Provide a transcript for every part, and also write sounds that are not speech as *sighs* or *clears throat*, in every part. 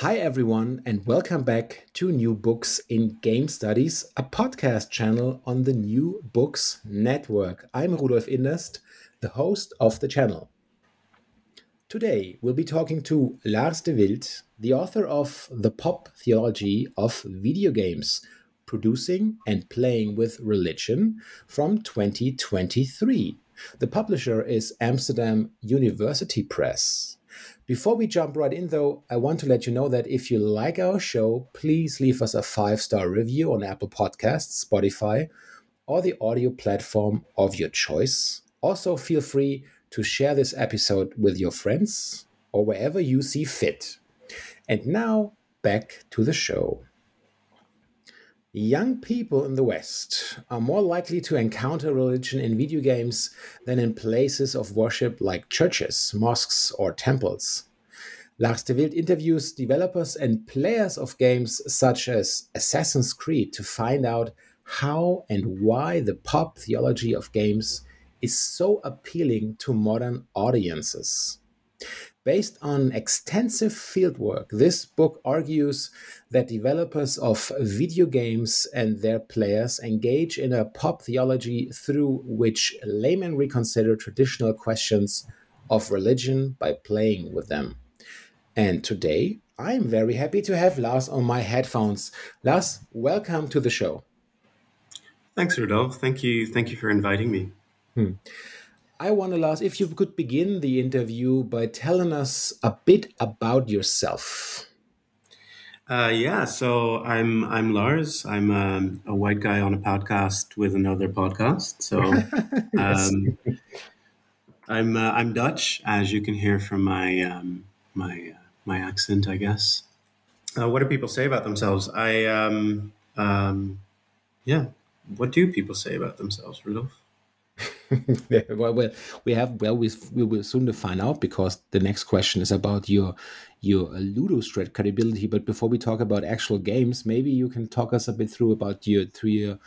Hi, everyone, and welcome back to New Books in Game Studies, a podcast channel on the New Books Network. I'm Rudolf Inderst, the host of the channel. Today, we'll be talking to Lars de Wildt, the author of The Pop Theology of Video Games Producing and Playing with Religion from 2023. The publisher is Amsterdam University Press. Before we jump right in, though, I want to let you know that if you like our show, please leave us a five star review on Apple Podcasts, Spotify, or the audio platform of your choice. Also, feel free to share this episode with your friends or wherever you see fit. And now, back to the show. Young people in the West are more likely to encounter religion in video games than in places of worship like churches, mosques, or temples. Lars de Wildt interviews developers and players of games such as Assassin's Creed to find out how and why the pop theology of games is so appealing to modern audiences. Based on extensive fieldwork, this book argues that developers of video games and their players engage in a pop theology through which laymen reconsider traditional questions of religion by playing with them. And today, I'm very happy to have Lars on my headphones. Lars, welcome to the show. Thanks, Rudolf. Thank you. Thank you for inviting me. Hmm. I want to, Lars, if you could begin the interview by telling us a bit about yourself. Uh, yeah, so I'm I'm Lars. I'm um, a white guy on a podcast with another podcast. So *laughs* um, I'm uh, I'm Dutch, as you can hear from my um, my uh, my accent, I guess. Uh, what do people say about themselves? I um, um, yeah. What do people say about themselves, Rudolf? *laughs* well, well, we have well, we, we will soon find out because the next question is about your your ludo Ludostrat credibility. But before we talk about actual games, maybe you can talk us a bit through about your three year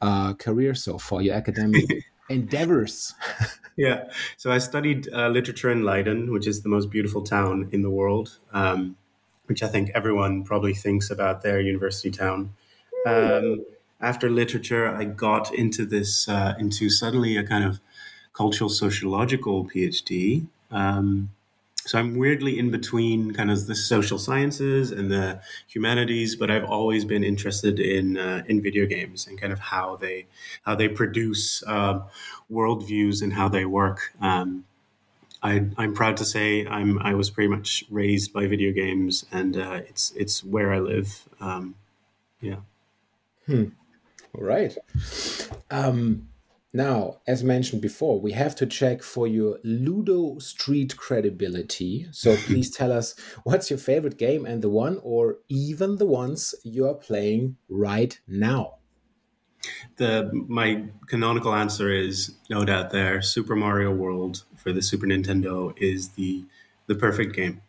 uh, career so far, your academic *laughs* endeavors. *laughs* yeah, so I studied uh, literature in Leiden, which is the most beautiful town in the world, um, which I think everyone probably thinks about their university town. Um, after literature, I got into this, uh, into suddenly a kind of cultural sociological PhD. Um, so I'm weirdly in between kind of the social sciences and the humanities, but I've always been interested in uh, in video games and kind of how they how they produce uh, worldviews and how they work. Um, I, am proud to say I'm I was pretty much raised by video games, and uh, it's it's where I live. Um, yeah. Hmm. All right. Um, now, as mentioned before, we have to check for your Ludo Street credibility. So *laughs* please tell us what's your favorite game and the one or even the ones you're playing right now. The my canonical answer is no doubt there. Super Mario World for the Super Nintendo is the the perfect game.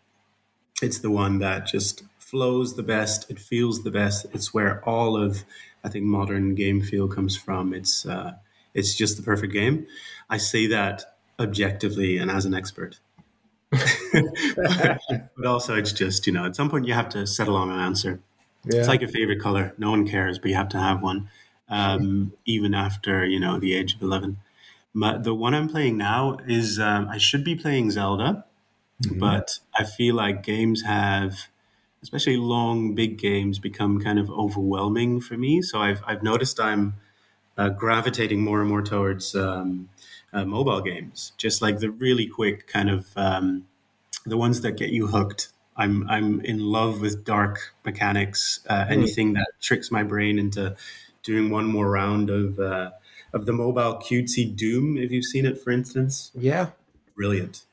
It's the one that just flows the best. It feels the best. It's where all of I think modern game feel comes from. It's uh, it's just the perfect game. I say that objectively and as an expert. but, *laughs* but, also, it's just you know, at some point you have to settle on an answer. Yeah. It's like a favorite color. No one cares, but you have to have one, um, *laughs* even after you know the age of eleven. My, the one I'm playing now is um, I should be playing Zelda, mm-hmm. but I feel like games have, especially long, big games, become kind of overwhelming for me. So I've I've noticed I'm uh, gravitating more and more towards um, uh, mobile games, just like the really quick kind of um, the ones that get you hooked. I'm I'm in love with dark mechanics. Uh, mm. anything that tricks my brain into doing one more round of uh, of the mobile cutesy Doom. If you've seen it, for instance, yeah, brilliant,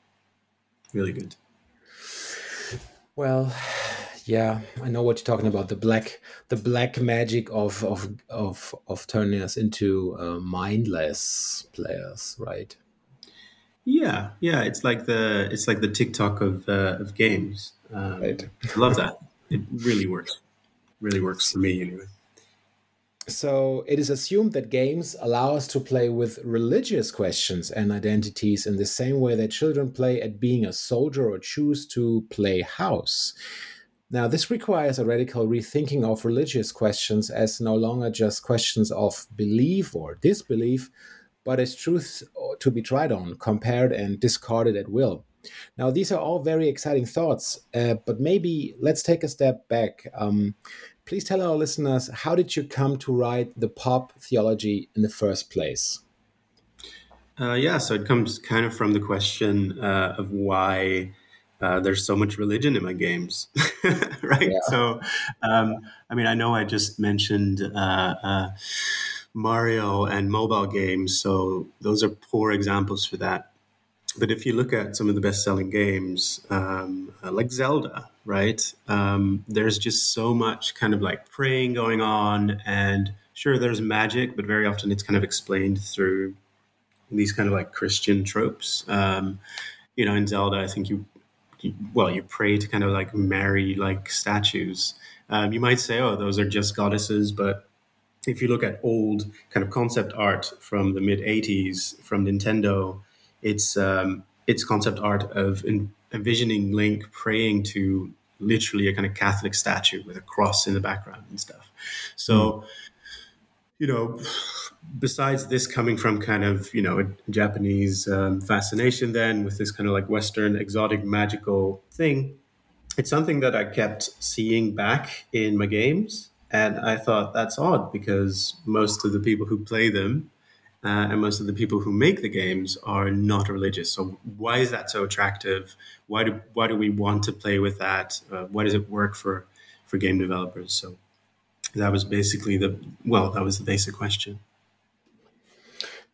really good. Well, yeah, I know what you're talking about. The black, the black magic of of of of turning us into uh, mindless players, right? Yeah, yeah. It's like the it's like the TikTok of uh, of games. Um, right. love that. It really works. Really works for me anyway. So it is assumed that games allow us to play with religious questions and identities in the same way that children play at being a soldier or choose to play house. Now, this requires a radical rethinking of religious questions as no longer just questions of belief or disbelief, but as truths to be tried on, compared, and discarded at will. Now, these are all very exciting thoughts, uh, but maybe let's take a step back. Um, please tell our listeners how did you come to write the pop theology in the first place? Uh, yeah, so it comes kind of from the question uh, of why uh, there's so much religion in my games, *laughs* right? Yeah. So, um, I mean, I know I just mentioned uh, uh, Mario and mobile games, so those are poor examples for that. But if you look at some of the best-selling games, um, uh, like Zelda, right? Um, there's just so much kind of like praying going on, and sure, there's magic, but very often it's kind of explained through these kind of like Christian tropes. Um, you know, in Zelda, I think you well, you pray to kind of like Mary like statues. Um, you might say, oh, those are just goddesses, but if you look at old kind of concept art from the mid '80s from Nintendo, it's um, it's concept art of envisioning Link praying to literally a kind of Catholic statue with a cross in the background and stuff. So, mm. You know, besides this coming from kind of you know Japanese um, fascination, then with this kind of like Western exotic magical thing, it's something that I kept seeing back in my games, and I thought that's odd because most of the people who play them. Uh, and most of the people who make the games are not religious. So why is that so attractive? Why do why do we want to play with that? Uh, why does it work for for game developers? So that was basically the well, that was the basic question.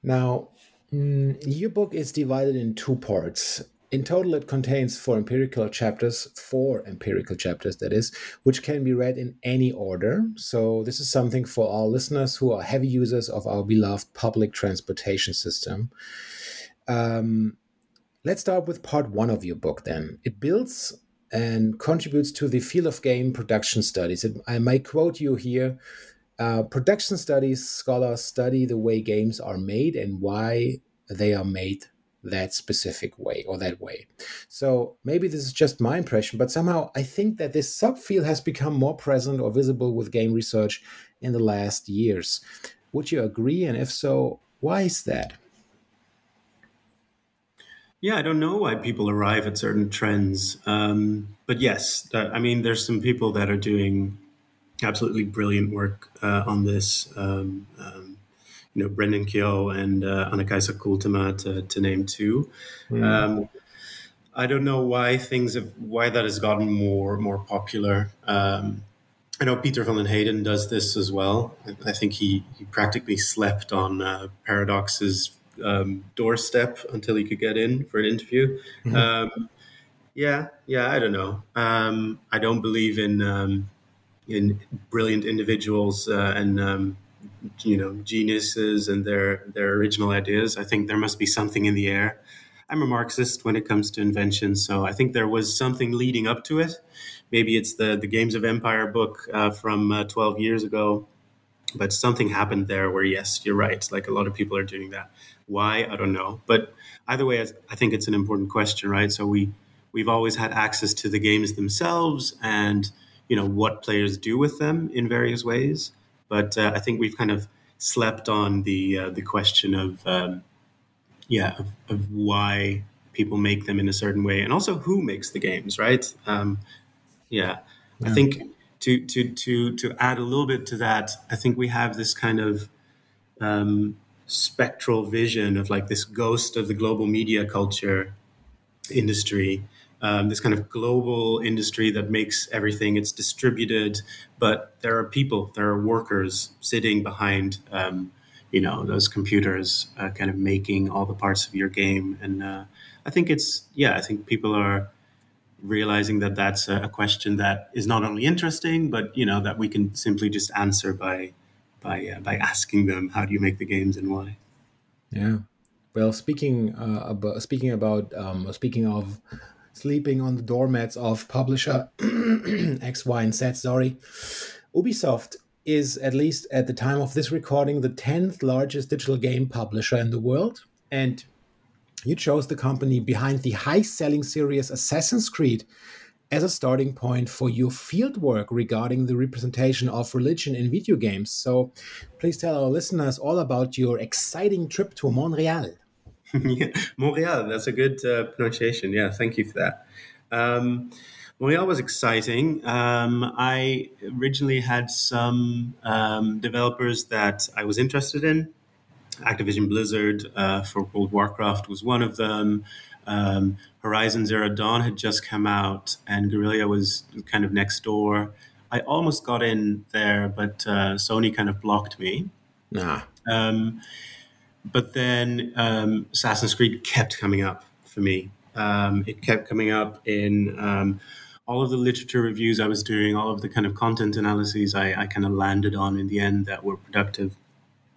Now, mm, your book is divided in two parts. In total, it contains four empirical chapters, four empirical chapters, that is, which can be read in any order. So, this is something for our listeners who are heavy users of our beloved public transportation system. Um, let's start with part one of your book then. It builds and contributes to the field of game production studies. I might quote you here uh, production studies scholars study the way games are made and why they are made that specific way or that way. So maybe this is just my impression, but somehow I think that this subfield has become more present or visible with game research in the last years. Would you agree? And if so, why is that? Yeah, I don't know why people arrive at certain trends. Um, but yes, uh, I mean, there's some people that are doing absolutely brilliant work uh, on this. Um, um, you know, Brendan Keogh and uh, Anna-Kaisa Kultima, to, to name two. Mm. Um, I don't know why things have why that has gotten more more popular. Um, I know Peter van den Heede does this as well. I, I think he, he practically slept on uh, Paradox's um, doorstep until he could get in for an interview. Mm-hmm. Um, yeah, yeah, I don't know. Um, I don't believe in um, in brilliant individuals uh, and um, you know geniuses and their their original ideas. I think there must be something in the air. I'm a Marxist when it comes to invention, so I think there was something leading up to it. Maybe it's the the Games of Empire book uh, from uh, 12 years ago, but something happened there where yes, you're right. Like a lot of people are doing that. Why I don't know, but either way, I think it's an important question, right? So we we've always had access to the games themselves and you know what players do with them in various ways. But uh, I think we've kind of slept on the uh, the question of um, yeah of, of, why people make them in a certain way, and also who makes the games, right? Um, yeah. yeah. I think to to to to add a little bit to that, I think we have this kind of um, spectral vision of like this ghost of the global media culture industry um, this kind of global industry that makes everything it's distributed but there are people there are workers sitting behind um, you know those computers uh, kind of making all the parts of your game. And uh, i think it's yeah i think people are realizing that that's a, question that is not only interesting but you know that we can simply just answer by by uh, by asking them how do you make the games and why yeah well speaking uh, about speaking about um, speaking of sleeping on the doormats of publisher *clears throat* X, Y, and Z. Sorry. Ubisoft is, at least at the time of this recording, the 10th largest digital game publisher in the world. And you chose the company behind the high selling series Assassin's Creed as a starting point for your fieldwork regarding the representation of religion in video games. So please tell our listeners all about your exciting trip to Montreal. *laughs* Montreal. That's a good uh, pronunciation. Yeah, thank you for that. Um, Montreal was exciting. Um, I originally had some um, developers that I was interested in. Activision Blizzard uh, for World Warcraft was one of them. Um, Horizon Zero Dawn had just come out, and Guerrilla was kind of next door. I almost got in there, but uh, Sony kind of blocked me. Nah. Um, but then um, Assassin's Creed kept coming up for me. Um, it kept coming up in um, all of the literature reviews I was doing, all of the kind of content analyses I, I kind of landed on in the end that were productive.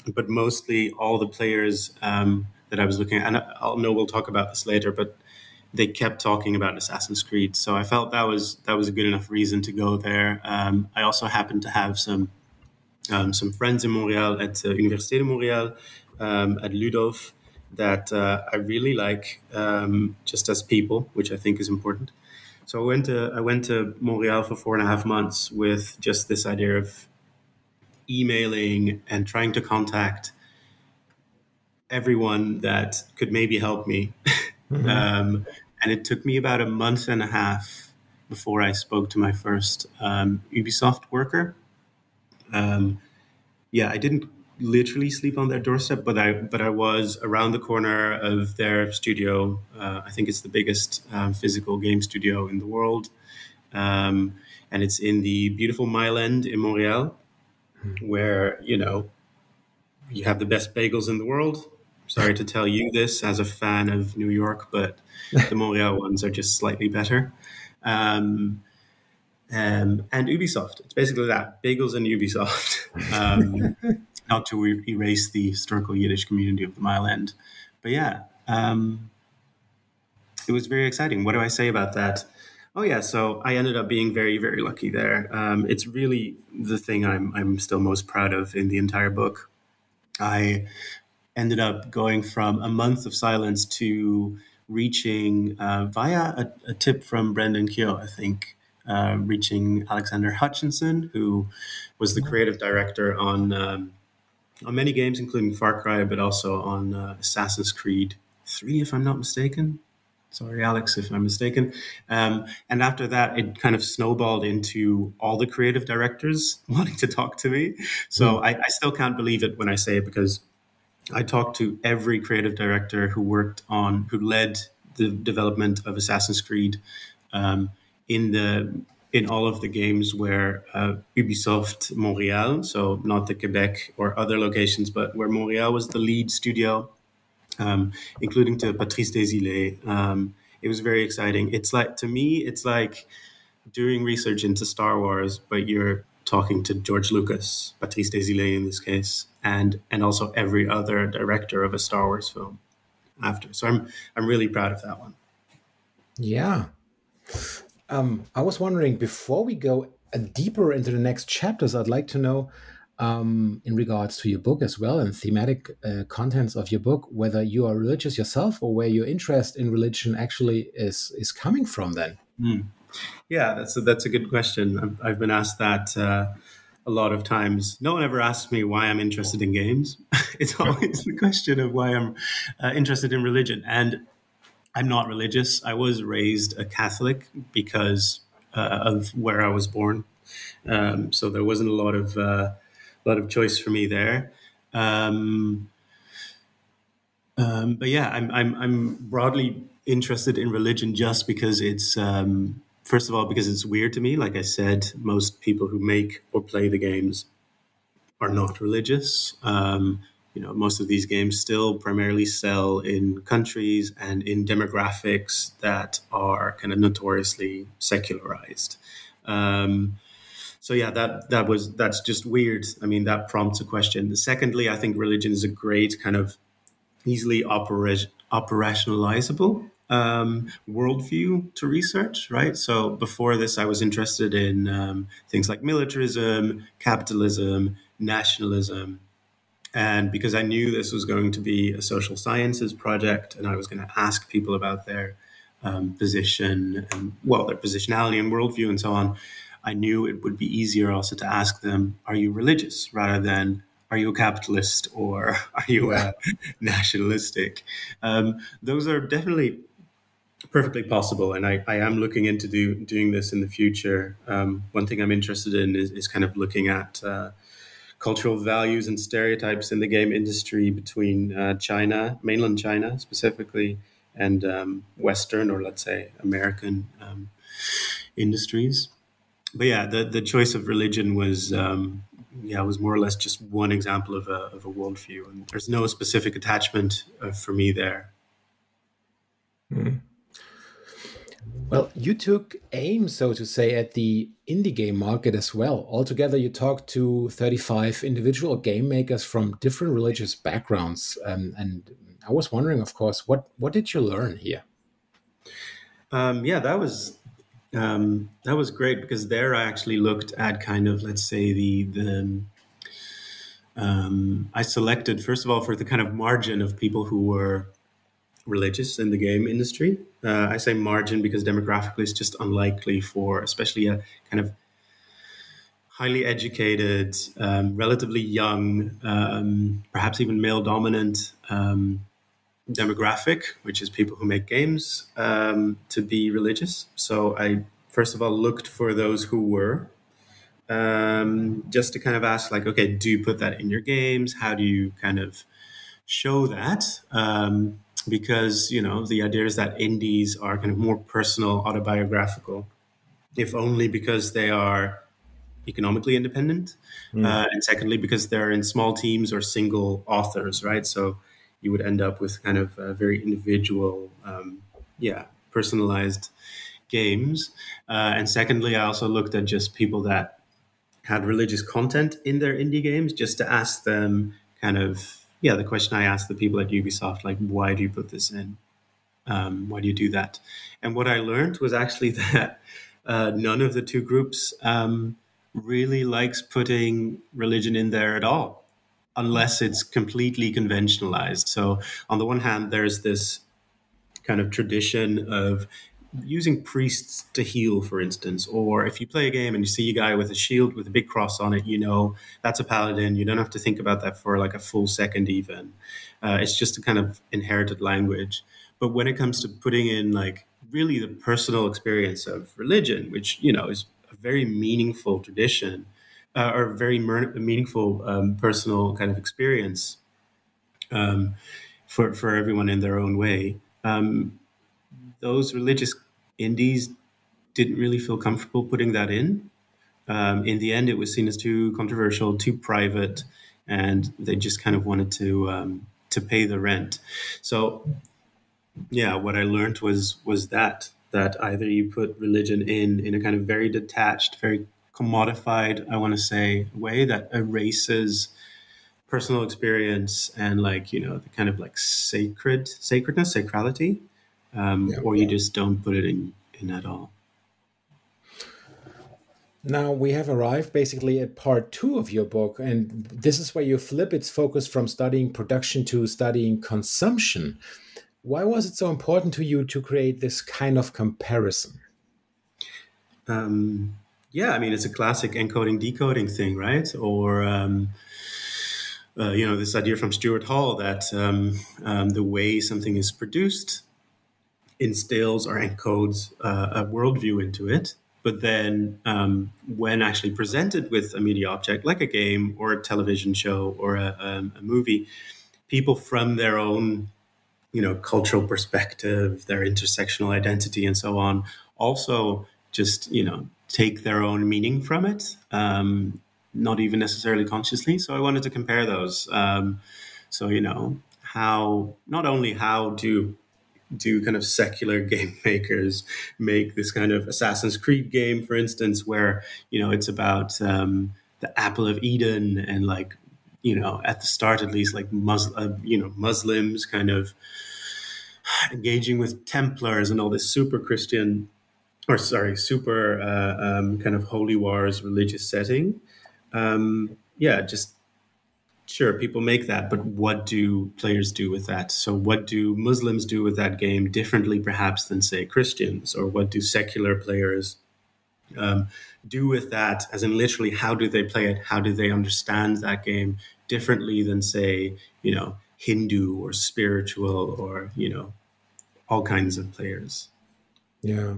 But mostly all the players um, that I was looking at, and I'll know we'll talk about this later, but they kept talking about Assassin's Creed. So I felt that was that was a good enough reason to go there. Um, I also happened to have some um, some friends in Montreal at uh, Université de Montréal um, at Ludov that uh, I really like um, just as people, which I think is important. So I went to I went to Montreal for four and a half months with just this idea of emailing and trying to contact everyone that could maybe help me. Mm-hmm. *laughs* um, and it took me about a month and a half before I spoke to my first um, Ubisoft worker. Um, yeah, I didn't literally sleep on their doorstep, but I but I was around the corner of their studio. Uh, I think it's the biggest um, physical game studio in the world, um, and it's in the beautiful Mile End in Montreal. Where you know you have the best bagels in the world. Sorry to tell you this as a fan of New York, but the Montreal ones are just slightly better. Um, um, and Ubisoft. It's basically that bagels and Ubisoft. *laughs* Um, not to erase the historical Yiddish community of the Mile End. But yeah, um, it was very exciting. What do I say about that? Oh yeah, so I ended up being very, very lucky there. Um, it's really the thing I'm I'm still most proud of in the entire book. I ended up going from a month of silence to reaching uh, via a, a, tip from Brendan Keogh, I think, uh, reaching Alexander Hutchinson, who was the creative director on um, on many games, including Far Cry, but also on uh, Assassin's Creed 3, if I'm not mistaken. Sorry, Alex, if I'm mistaken. Um, and after that, it kind of snowballed into all the creative directors *laughs* wanting to talk to me. So mm. I, I, still can't believe it when I say it because I talked to every creative director who worked on, who led the development of Assassin's Creed um, in the in all of the games where uh, Ubisoft Montreal, so not the Quebec or other locations, but where Montreal was the lead studio, um, including to Patrice Desilets. Um, it was very exciting. It's like to me, it's like doing research into Star Wars, but you're talking to George Lucas, Patrice Desilets in this case, and and also every other director of a Star Wars film after. So I'm I'm really proud of that one. Yeah. Um, I was wondering before we go deeper into the next chapters, I'd like to know, um, in regards to your book as well and thematic uh, contents of your book, whether you are religious yourself or where your interest in religion actually is is coming from. Then, mm. yeah, that's a, that's a good question. I've, been asked that. Uh, a lot of times. No one ever asks me why I'm interested in games. *laughs* it's always the question of why I'm uh, interested in religion. And I'm not religious. I was raised a Catholic because uh, of where I was born, um, so there wasn't a lot of uh, a lot of choice for me there. Um, um, but yeah, I'm, I'm I'm broadly interested in religion just because it's um, first of all because it's weird to me. Like I said, most people who make or play the games are not religious. Um, you know, most of these games still primarily sell in countries and in demographics that are kind of notoriously secularized. Um, so yeah, that that was that's just weird. I mean, that prompts a question. Secondly, I think religion is a great kind of easily opera- operationalizable um, worldview to research, right? So before this, I was interested in um, things like militarism, capitalism, nationalism, and because I knew this was going to be a social sciences project and I was going to ask people about their um, position and, well, their positionality and worldview and so on, I knew it would be easier also to ask them, are you religious rather than, are you a capitalist or *laughs* are you a *laughs* nationalistic? Um, those are definitely perfectly possible. And I, I am looking into do, doing this in the future. Um, one thing I'm interested in is, is kind of looking at uh, cultural values and stereotypes in the game industry between uh, China, mainland China specifically, and um, Western or let's say American um, industries. But yeah, the, the choice of religion was um, yeah was more or less just one example of a, of a worldview, and there's no specific attachment uh, for me there. Mm. Well, you took aim, so to say, at the indie game market as well. Altogether, you talked to 35 individual game makers from different religious backgrounds. Um, and I was wondering, of course, what, what did you learn here? Um, yeah, that was um, that was great because there I actually looked at kind of let's say the the um, I selected first of all for the kind of margin of people who were religious in the game industry. Uh, I say margin because demographically it's just unlikely for, especially a kind of highly educated, um, relatively young, um, perhaps even male dominant um, demographic, which is people who make games, um, to be religious. So I first of all looked for those who were. Um, just to kind of ask, like, okay, do you put that in your games? How do you kind of show that? Um, because you know the idea is that indies are kind of more personal, autobiographical, if only because they are economically independent, mm. uh, and secondly because they're in small teams or single authors, right? So you would end up with kind of very individual, um, yeah, personalized games. Uh, and secondly, I also looked at just people that had religious content in their indie games, just to ask them kind of yeah, the question I asked the people at Ubisoft, like, why do you put this in? Um, why do you do that? And what I learned was actually *laughs* that uh, none of the two groups um, really likes putting religion in there at all, unless it's completely conventionalized. So, on the one hand, there's this kind of tradition of using priests to heal, for instance, or if you play a game and you see a guy with a shield with a big cross on it, you know that's a paladin. You don't have to think about that for like a full second, even. Uh, it's just a kind of inherited language. But when it comes to putting in like really the personal experience of religion, which you know is a very meaningful tradition uh, or very mer- meaningful um, personal kind of experience um, for for everyone in their own way. Um, those religious indies didn't really feel comfortable putting that in. Um, in the end, it was seen as too controversial, too private, and they just kind of wanted to um, to pay the rent. So, yeah, what I learned was was that that either you put religion in in a kind of very detached, very commodified, I want to say, way that erases personal experience and like you know the kind of like sacred sacredness, sacrality um, yeah. or you just don't put it in, in at all. Now we have arrived basically at part two of your book, and this is where you flip its focus from studying production to studying consumption. Why was it so important to you to create this kind of comparison? Um, yeah, I mean, it's a classic encoding decoding thing, right? Or, um, uh, you know, this idea from Stuart Hall that um, um the way something is produced instills or encodes uh, a worldview into it. But then, um, when actually presented with a media object like a game or a television show or a, um, a movie, people from their own, you know, cultural perspective, their intersectional identity, and so on, also just you know take their own meaning from it, um, not even necessarily consciously. So I wanted to compare those. Um, so you know how not only how do do kind of secular *laughs* game makers make this kind of Assassin's Creed game, for instance, where you know it's about um, the apple of Eden and like you know at the start at least like uh, you know Muslims kind of *sighs* engaging with Templars and all this super Christian or sorry super uh, um, kind of holy wars religious setting. Um, yeah, just Sure, people make that, but what do players do with that? So, what do Muslims do with that game differently, perhaps, than, say, Christians? Or what do secular players um, do with that? As in, literally, how do they play it? How do they understand that game differently than, say, you know, Hindu or spiritual or, you know, all kinds of players? Yeah.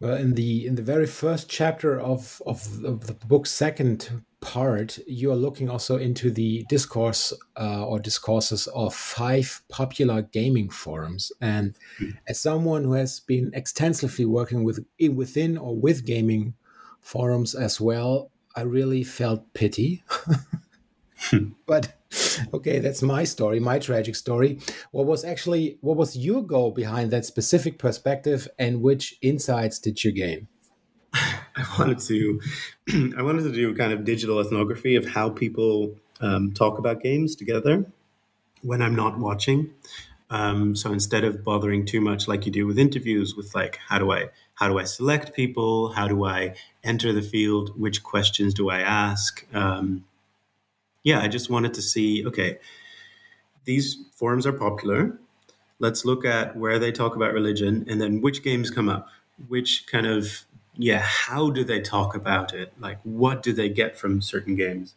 Well, in the in the very first chapter of of, of the book's second part, you are looking also into the discourse uh, or discourses of five popular gaming forums. And mm. as someone who has been extensively working with within or with gaming forums as well, I really felt pity. *laughs* *laughs* but okay, that's my story, my tragic story. What was actually what was your goal behind that specific perspective, and which insights did you gain? *laughs* I wanted to, *clears throat* I wanted to do kind of digital ethnography of how people um, talk about games together when I'm not watching. Um, so instead of bothering too much, like you do with interviews, with like how do I how do I select people, how do I enter the field, which questions do I ask? Um, yeah, I just wanted to see. Okay, these forums are popular. Let's look at where they talk about religion, and then which games come up, which kind of yeah, how do they talk about it? Like, what do they get from certain games?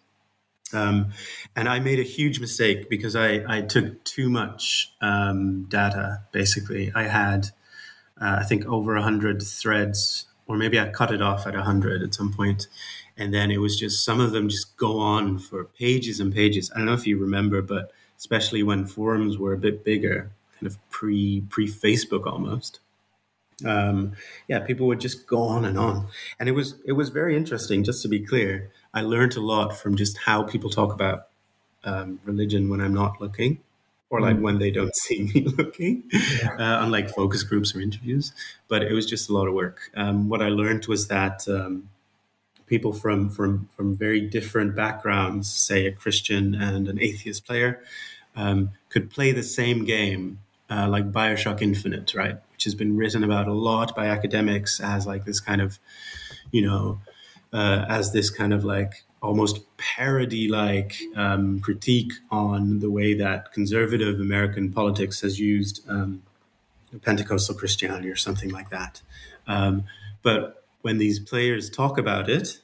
Um, and I made a huge mistake because I, I took too much um, data. Basically, I had, uh, I think, over a hundred threads, or maybe I cut it off at a hundred at some point, and then it was just some of them just go on for pages and pages. I don't know if you remember, but especially when forums were a bit bigger, kind of pre pre Facebook almost um, yeah, people would just go on and on, and it was it was very interesting. Just to be clear, I learned a lot from just how people talk about um, religion when I'm not looking, or like mm. when they don't *laughs* see me looking, yeah. uh, unlike focus groups or interviews. But it was just a lot of work. Um, what I learned was that um, people from from from very different backgrounds, say a Christian and an atheist player, um, could play the same game uh, like Bioshock Infinite, right? Which has been written about a lot by academics as like this kind of, you know, uh, as this kind of like almost parody like um, critique on the way that conservative American politics has used um, Pentecostal Christianity or something like that. Um, but when these players talk about it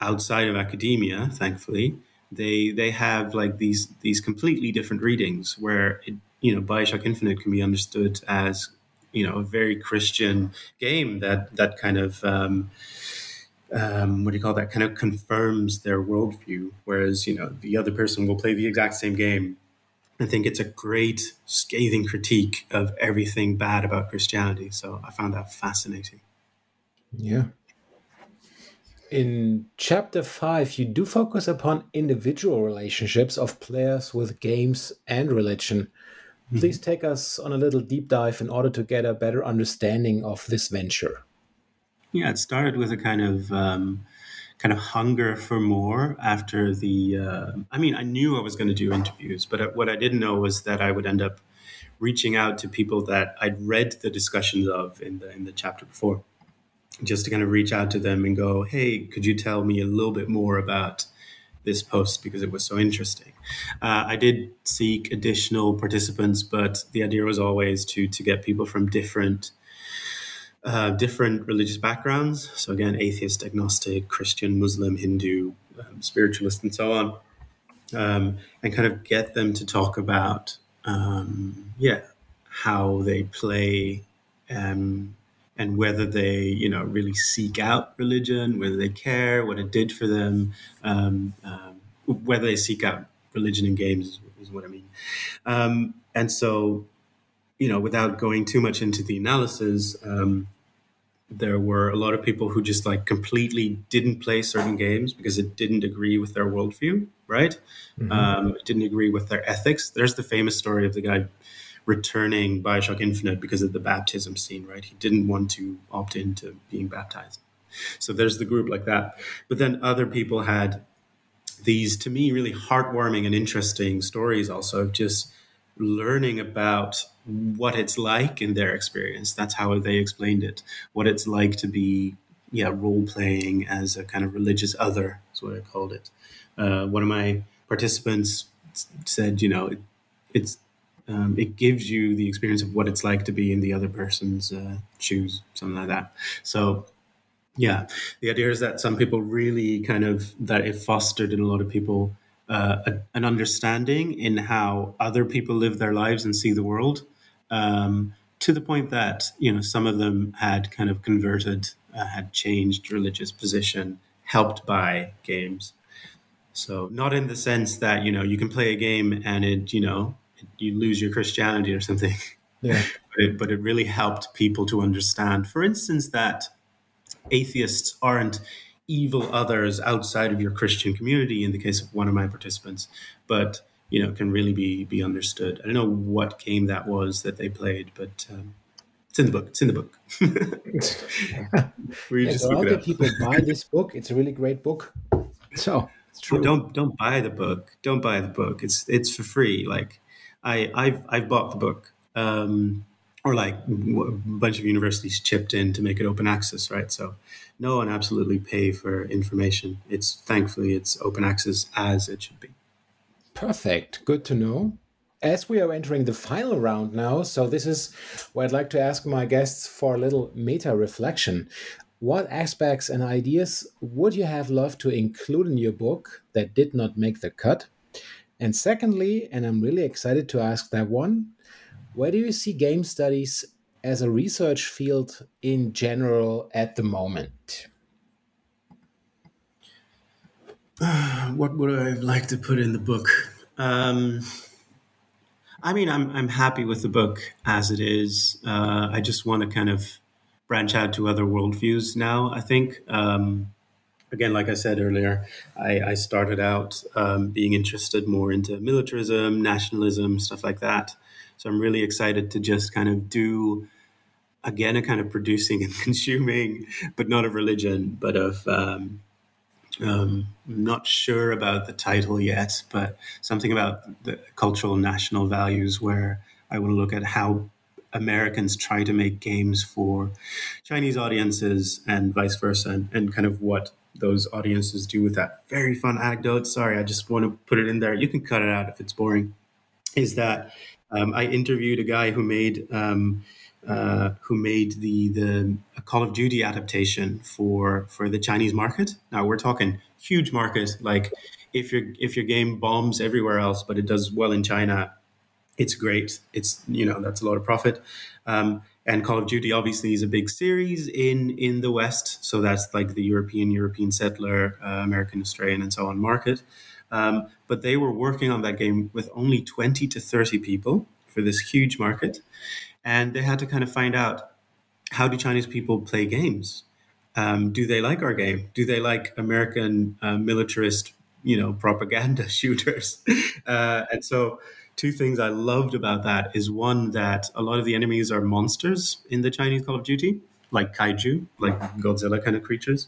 outside of academia, thankfully, they they have like these these completely different readings where it you know, Bioshock Infinite can be understood as you know a very Christian game that that kind of um, um, what do you call that? Kind of confirms their worldview. Whereas you know the other person will play the exact same game. I think it's a great scathing critique of everything bad about Christianity. So I found that fascinating. Yeah. In chapter five, you do focus upon individual relationships of players with games and religion. Mm-hmm. Please take us on a little deep dive in order to get a better understanding of this venture. Yeah, it started with a kind of um, kind of hunger for more after the. Uh, I mean, I knew I was going to do interviews, but what I didn't know was that I would end up reaching out to people that I'd read the discussions of in the in the chapter before, just to kind of reach out to them and go, "Hey, could you tell me a little bit more about?" this post because it was so interesting. Uh, I did seek additional participants, but the idea was always to to get people from different uh, different religious backgrounds. So again, atheist, agnostic, Christian, Muslim, Hindu, um, spiritualist, and so on, um, and kind of get them to talk about um, yeah how they play um, and whether they you know really seek out religion, whether they care, what it did for them, um, um, whether they seek out religion in games is, what I mean. Um, and so, you know, without going too much into the analysis, um, there were a lot of people who just like completely didn't play certain games because it didn't agree with their worldview, right? Mm-hmm. Um, it didn't agree with their ethics. There's the famous story of the guy returning Bioshock Infinite because of the baptism scene, right? He didn't want to opt into being baptized. So there's the group like that. But then other people had these, to me, really heartwarming and interesting stories also of just learning about what it's like in their experience. That's how they explained it. What it's like to be, yeah, role playing as a kind of religious other, is what I called it. Uh, one of my participants said, you know, it, it's um, it gives you the experience of what it's like to be in the other person's uh, shoes, something like that. So, yeah, the idea is that some people really kind of that it fostered in a lot of people uh, a, an understanding in how other people live their lives and see the world, um, to the point that you know some of them had kind of converted, uh, had changed religious position, helped by games. So not in the sense that you know you can play a game and it you know you lose your Christianity or something. *laughs* Yeah. but, it, but it really helped people to understand, for instance, that atheists aren't evil others outside of your Christian community. In the case of one of my participants, but you know can really be be understood. I don't know what game that was that they played, but um, it's in the book. It's in the book. *laughs* Where yeah, just so look people buy this book. It's a really great book. So it's true. don't don't buy the book. Don't buy the book. It's it's for free. Like I, I've I've bought the book, um, or like a bunch of universities chipped in to make it open access, right? So no one absolutely pay for information. It's thankfully it's open access as it should be. Perfect. Good to know. As we are entering the final round now, so this is where I'd like to ask my guests for a little meta reflection. What aspects and ideas would you have loved to include in your book that did not make the cut? And secondly, and I'm really excited to ask that one, where do you see game studies as a research field in general at the moment? *sighs* what would I like to put in the book? Um, I mean, I'm I'm happy with the book as it is. Uh, I just want to kind of branch out to other worldviews now. I think um, again, like I said earlier, I, I started out um, being interested more into militarism, nationalism, stuff like that. So I'm really excited to just kind of do, again, a kind of producing *laughs* and consuming, but not of religion, but of. Um, um, not sure about the title yet, but something about the cultural national values, where I want to look at how Americans try to make games for Chinese audiences and vice versa, and, and kind of what those audiences do with that. Very fun anecdote. Sorry, I just want to put it in there. You can cut it out if it's boring. Is that um, I interviewed a guy who made um, uh, who made the the Call of Duty adaptation for for the Chinese market. Now we're talking huge market. Like if your if your game bombs everywhere else, but it does well in China, it's great. It's you know that's a lot of profit. Um, and Call of Duty obviously is a big series in in the West, so that's like the European European settler, uh, American Australian, and so on market. Um, but they were working on that game with only twenty to thirty people for this huge market, and they had to kind of find out how do Chinese people play games. Um, do they like our game? Do they like American uh, militarist, you know, propaganda *laughs* shooters? *laughs* Uh, and so two things I loved about that is one that a lot of the enemies are monsters in the Chinese Call of Duty, like kaiju, like Godzilla kind of creatures.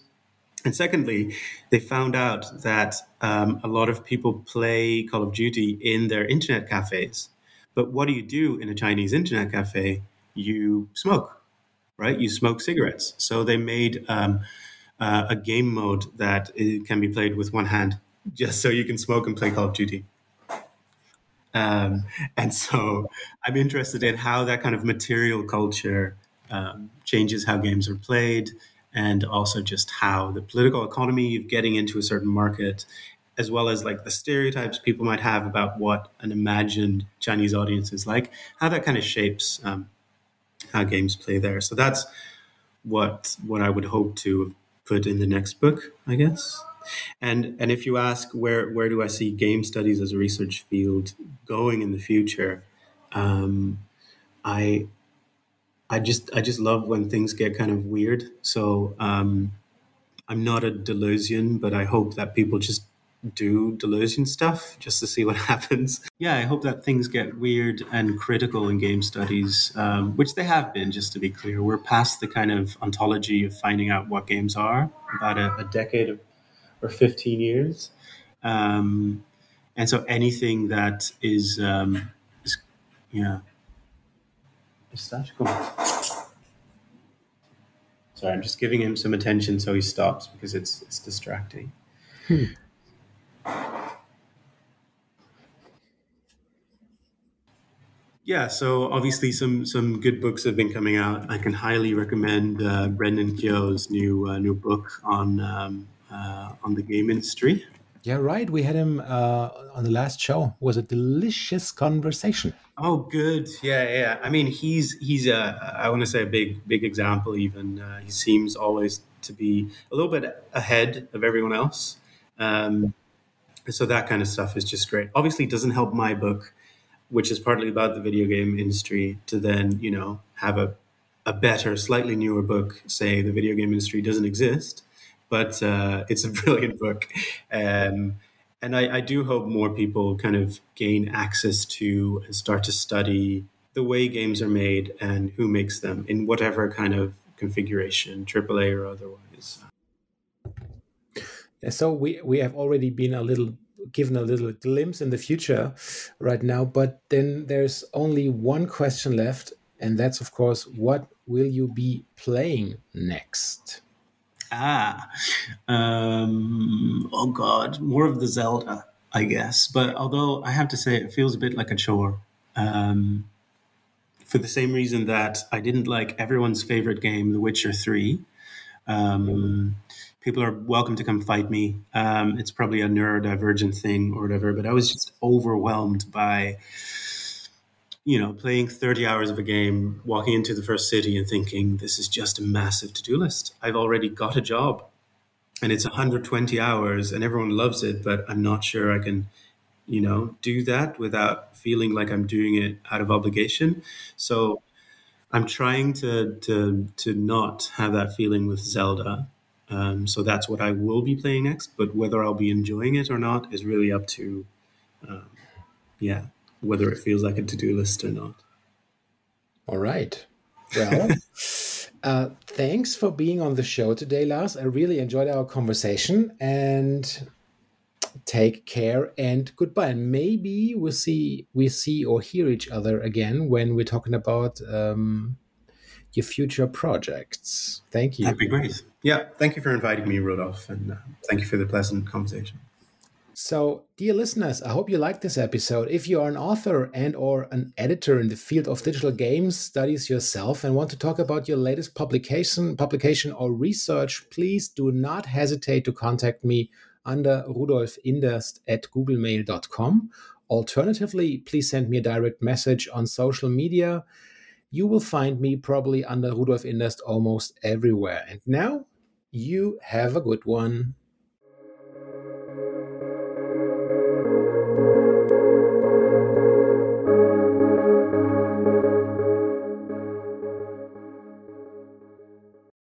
And secondly, they found out that um, a lot of people play Call of Duty in their internet cafes. But what do you do in a Chinese internet cafe? You smoke, right? You smoke cigarettes. So they made um, uh, a game mode that can be played with one hand, *laughs* just so you can smoke and play Call of Duty. Um, and so I'm interested in how that kind of material culture um, changes how games are played and also just how the political economy of getting into a certain market as well as like the stereotypes people might have about what an imagined Chinese audience is like, how that kind of shapes um, how games play there. So that's what what I would hope to put in the next book, I guess. And and if you ask where where do I see game studies as a research field going in the future, um, I I just I just love when things get kind of weird. So um, I'm not a Deleuzian, but I hope that people just do Deleuzian stuff just to see what *laughs* happens. Yeah, I hope that things get weird and critical in game studies, um, which they have been, just to be clear. We're past the kind of ontology of finding out what games are, about a, a decade of, or 15 years. Um, and so anything that is, um, is yeah. Is that cool? Sorry, I'm just giving him some attention so he stops because it's it's distracting. Yeah, so obviously some some good books have been coming out. I can highly recommend uh, Brendan Keogh's new uh, new book on um, uh, on the game industry. Yeah, right. We had him uh, on the last show. It was a delicious conversation. Oh, good. Yeah, yeah. I mean, he's he's a I want to say a big big example. Even uh, he seems always to be a little bit ahead of everyone else. Um, so that kind of stuff is just great. Obviously, it doesn't help my book, which is partly about the video game industry, to then you know have a a better, slightly newer book say the video game industry doesn't exist, but uh, it's a *laughs* brilliant book. Um, and I, I, do hope more people kind of gain access to and start to study the way games are made and who makes them in whatever kind of configuration, AAA or otherwise. So we we have already been a little given a little glimpse in the future right now, but then there's only one question left, and that's of course, what will you be playing next? Ah, um, oh God, more of the Zelda, I guess. But although I have to say, it feels a bit like a chore. Um, for the same reason that I didn't like everyone's favorite game, The Witcher 3. Um, people are welcome to come fight me. Um, it's probably a neurodivergent thing or whatever, but I was just overwhelmed by, you know, playing 30 hours of a game, walking into the first city and thinking, this is just a massive to do list. I've already got a job and it's 120 hours and everyone loves it, but I'm not sure I can, you know, do that without feeling like I'm doing it out of obligation. So, I'm trying to to to not have that feeling with Zelda um, so that's what I will be playing next. But whether I'll be enjoying it or not is really up to, um, yeah, whether it feels like a to do list or not. All right. Well, *laughs* uh, thanks for being on the show today, Lars. I really enjoyed our conversation and take care and goodbye. And maybe we'll see we see or hear each other again when we're talking about um, your future projects. Thank you. That'd be great. Yeah, thank you for inviting me, Rudolf, and uh, thank you for the pleasant conversation. So, dear listeners, I hope you liked this episode. If you are an author and or an editor in the field of digital games studies yourself and want to talk about your latest publication, publication or research, please do not hesitate to contact me under rudolfinderst at googlemail.com. Alternatively, please send me a direct message on social media you will find me probably under Rudolf Inderst almost everywhere. And now you have a good one.